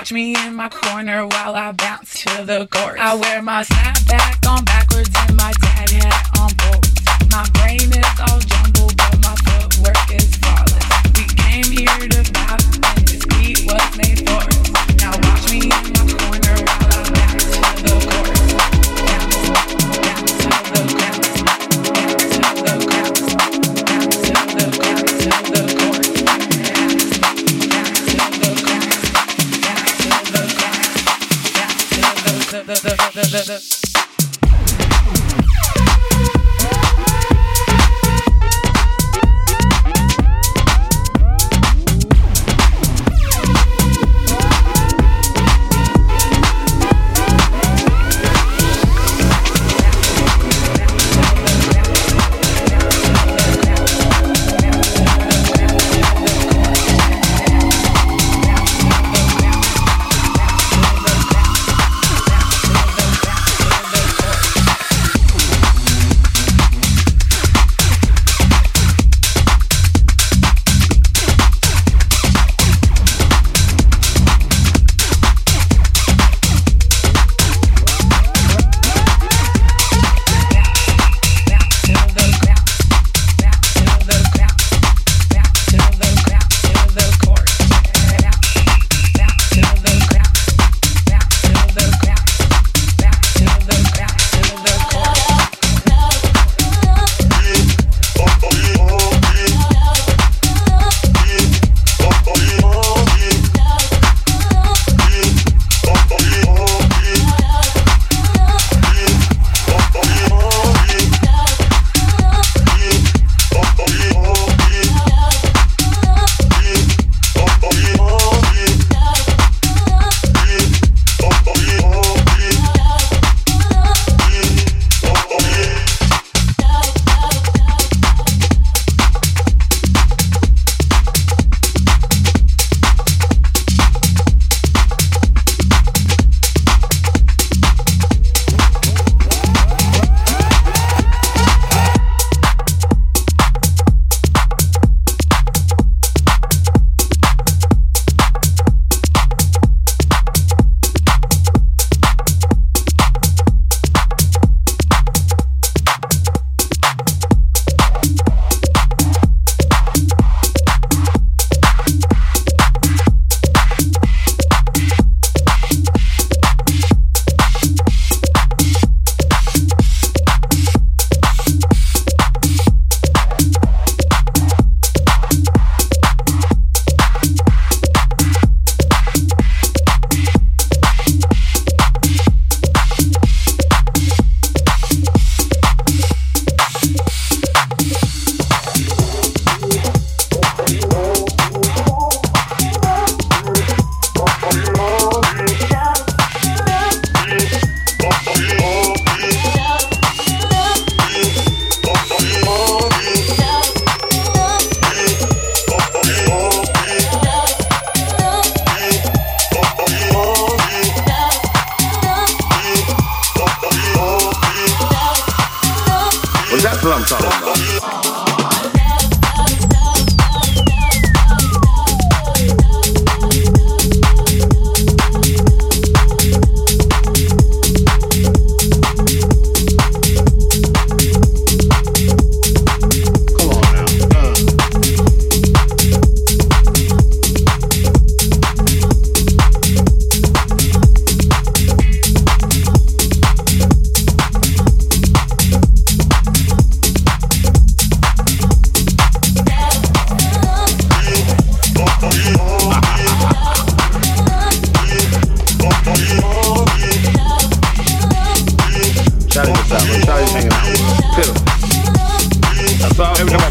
Watch me in my corner while I bounce to the chorus. I wear my snapback on back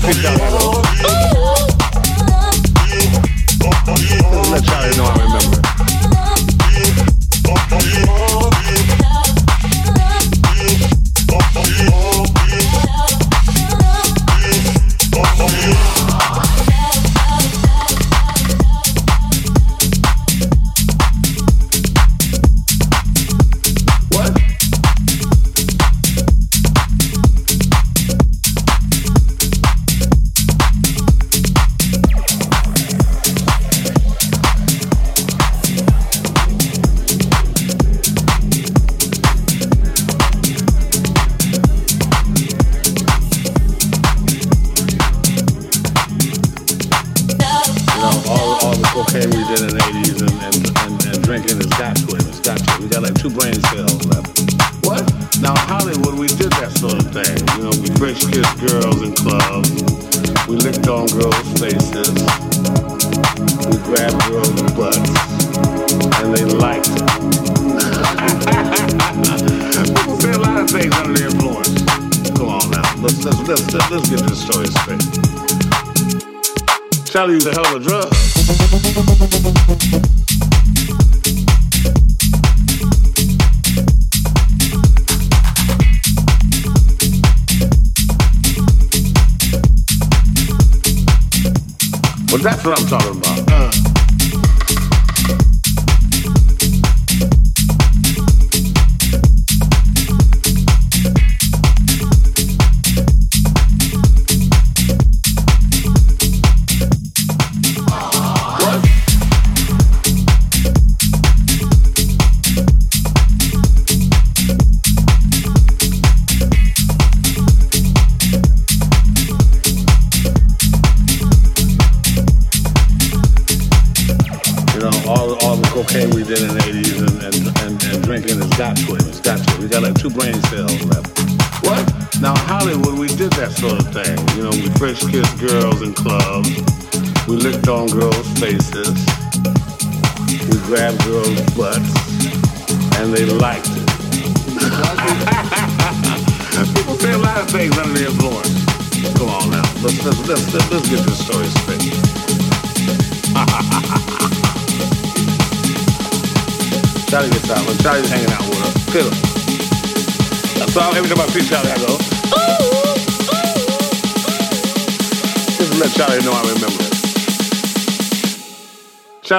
escuchando.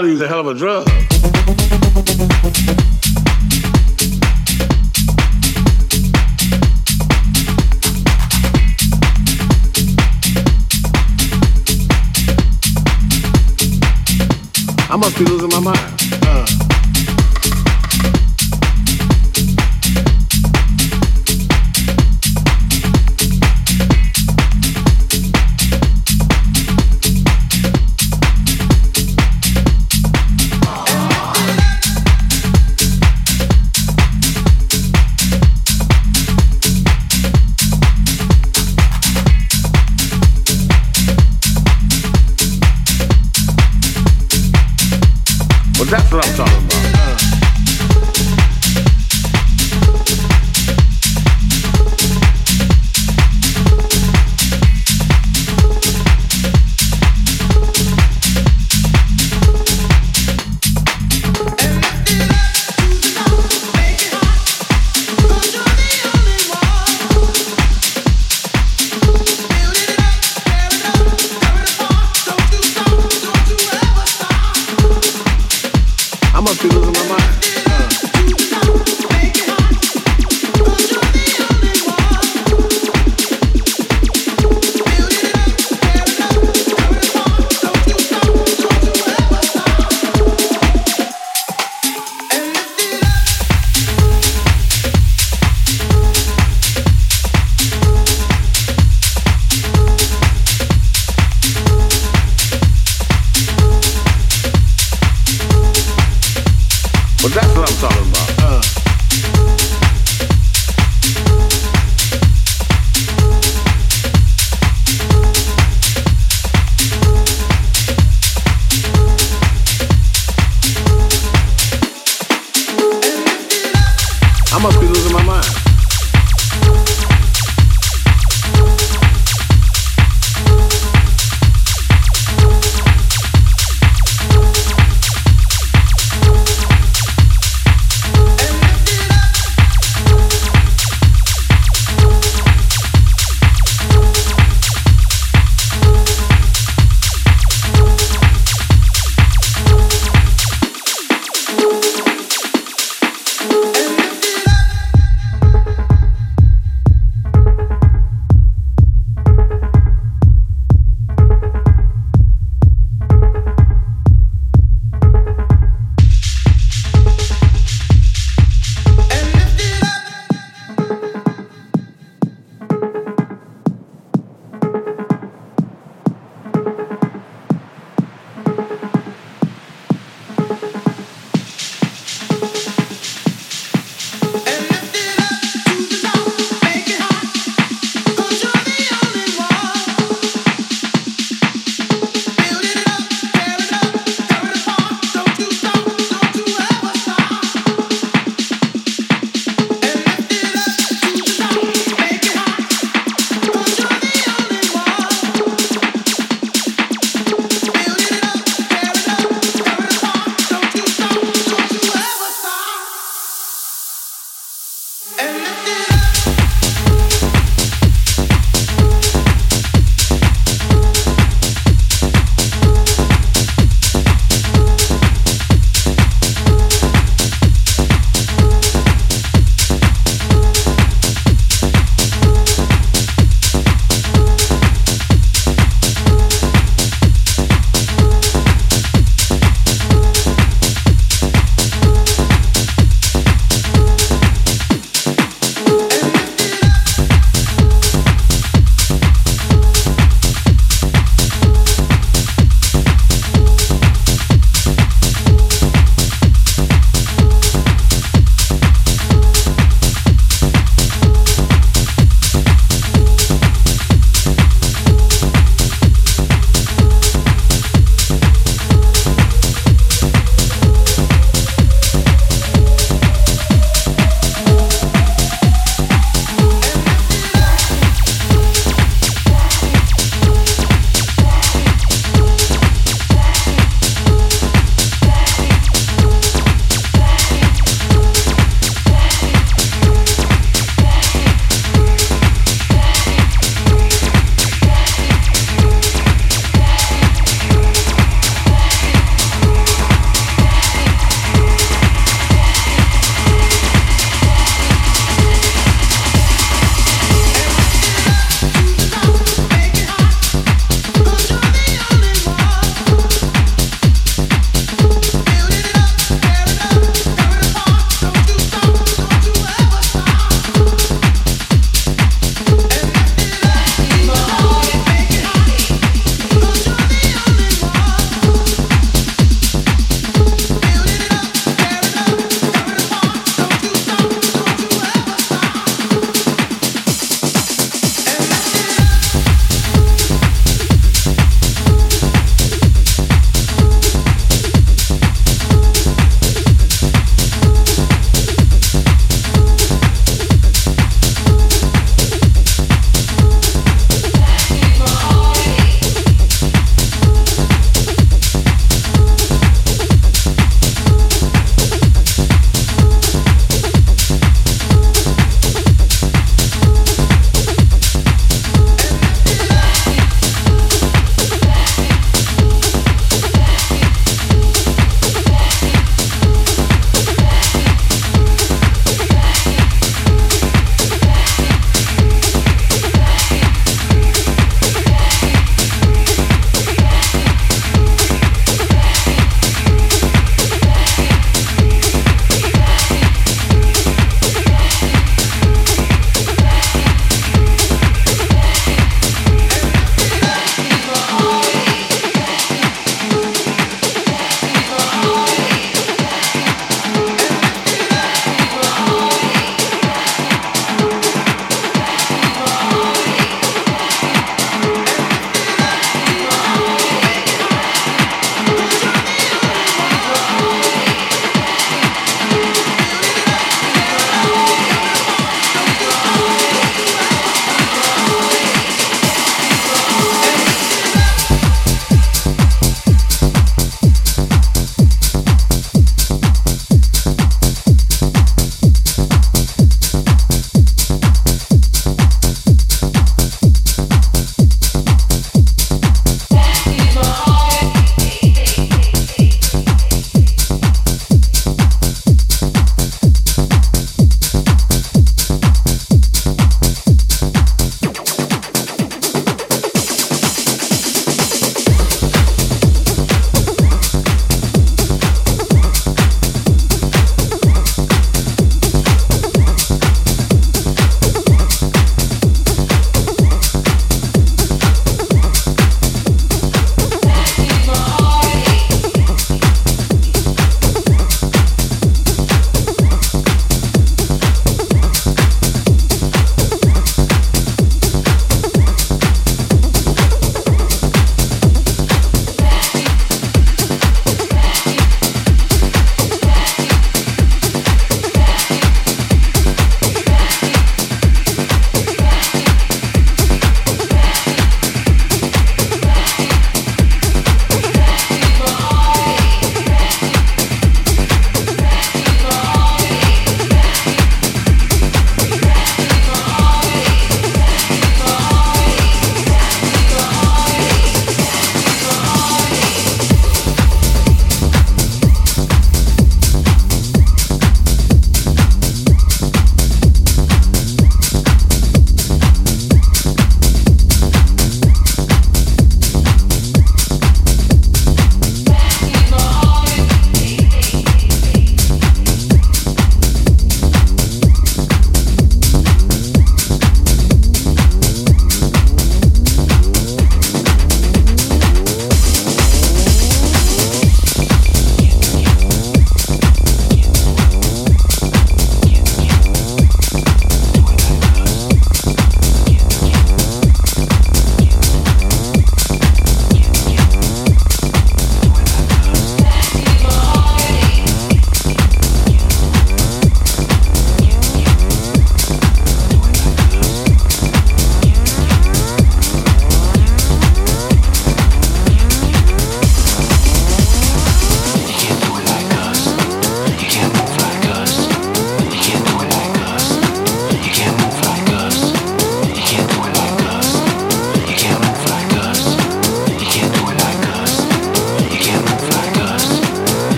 Valley's a hell of a drug. I must be losing my mind.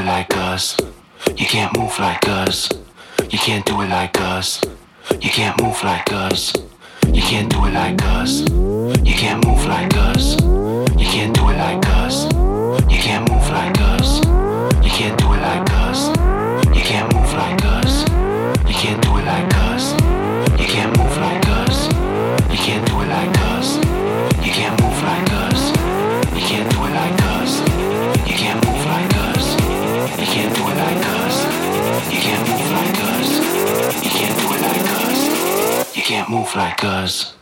It like us. You can't move like us. You can't do it like us. You can't move like us. You can't do it like us. You can't move like us. You can't do it like us. You can't move like us. Can't do like us. You can't move like us. You can't it like us. You can't move like us.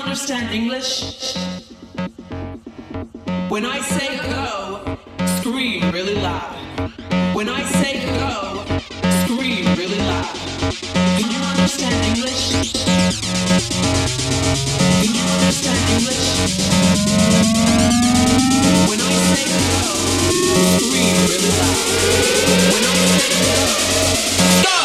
understand English? When I say go, scream really loud. When I say go, scream really loud. Do you understand English? Do you understand English? When I say go, scream really loud. When I say go, go!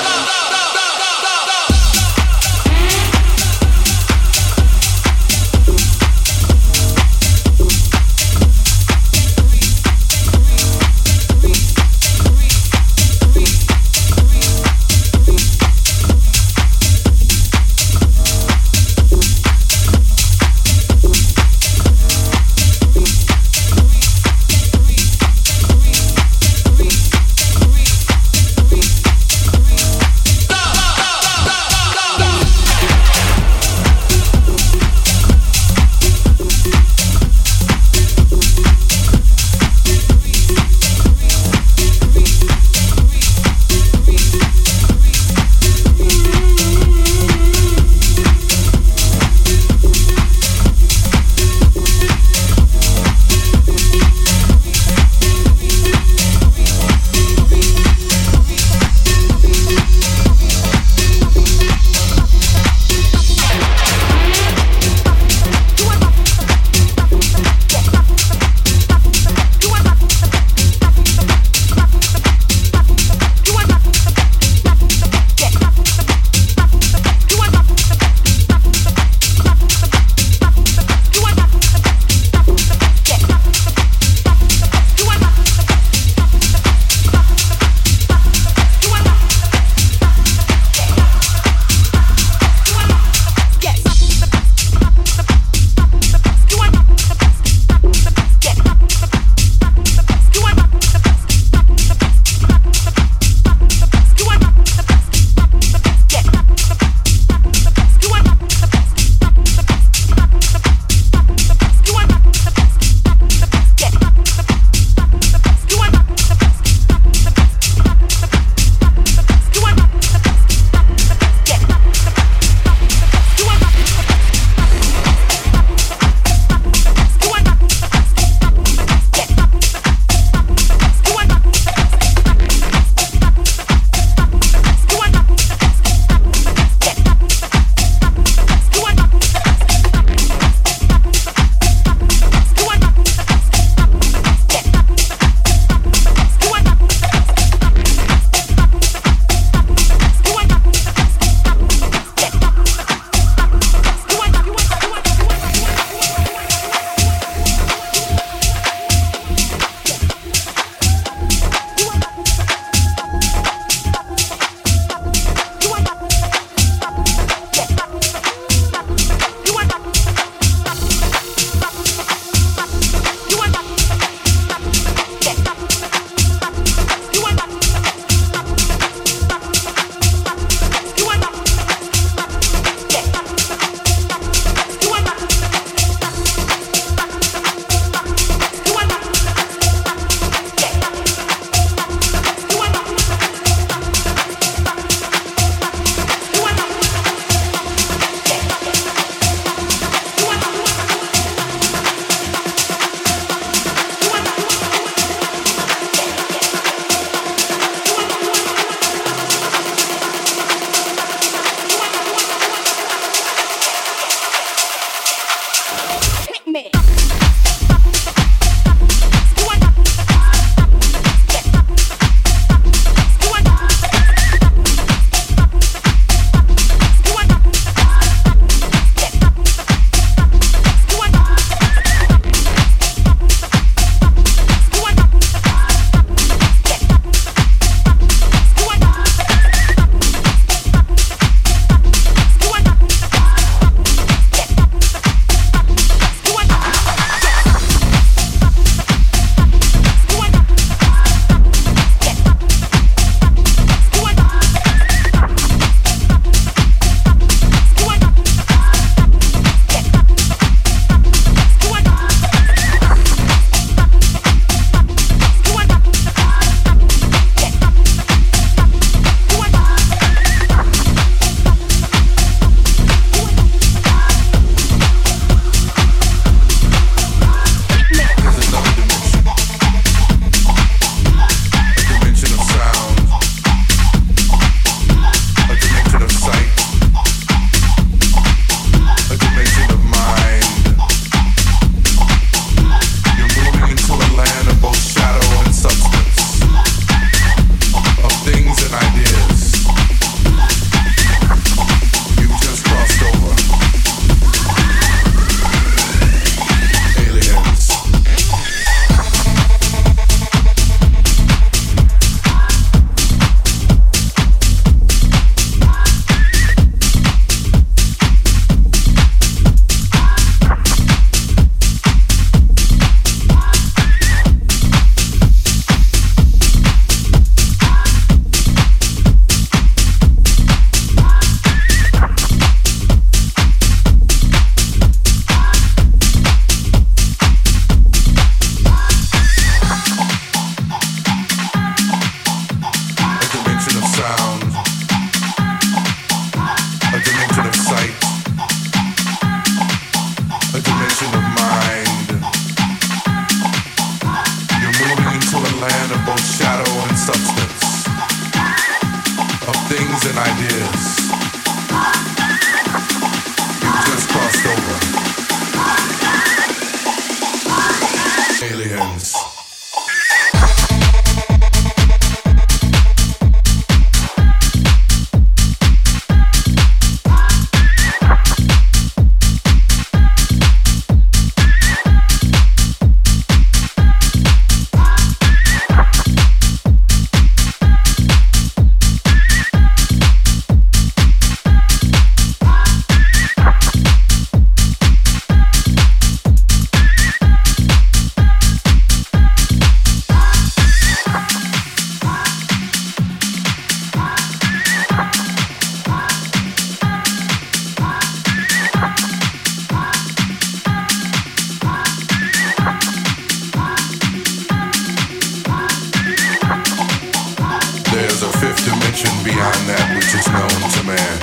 that which is known to man.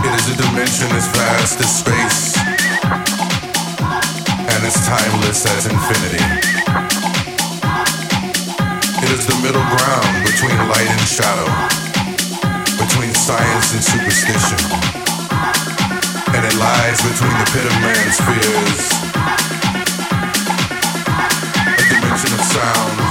It is a dimension as vast as space and as timeless as infinity. It is the middle ground between light and shadow, between science and superstition. And it lies between the pit of man's fears, a dimension of sound.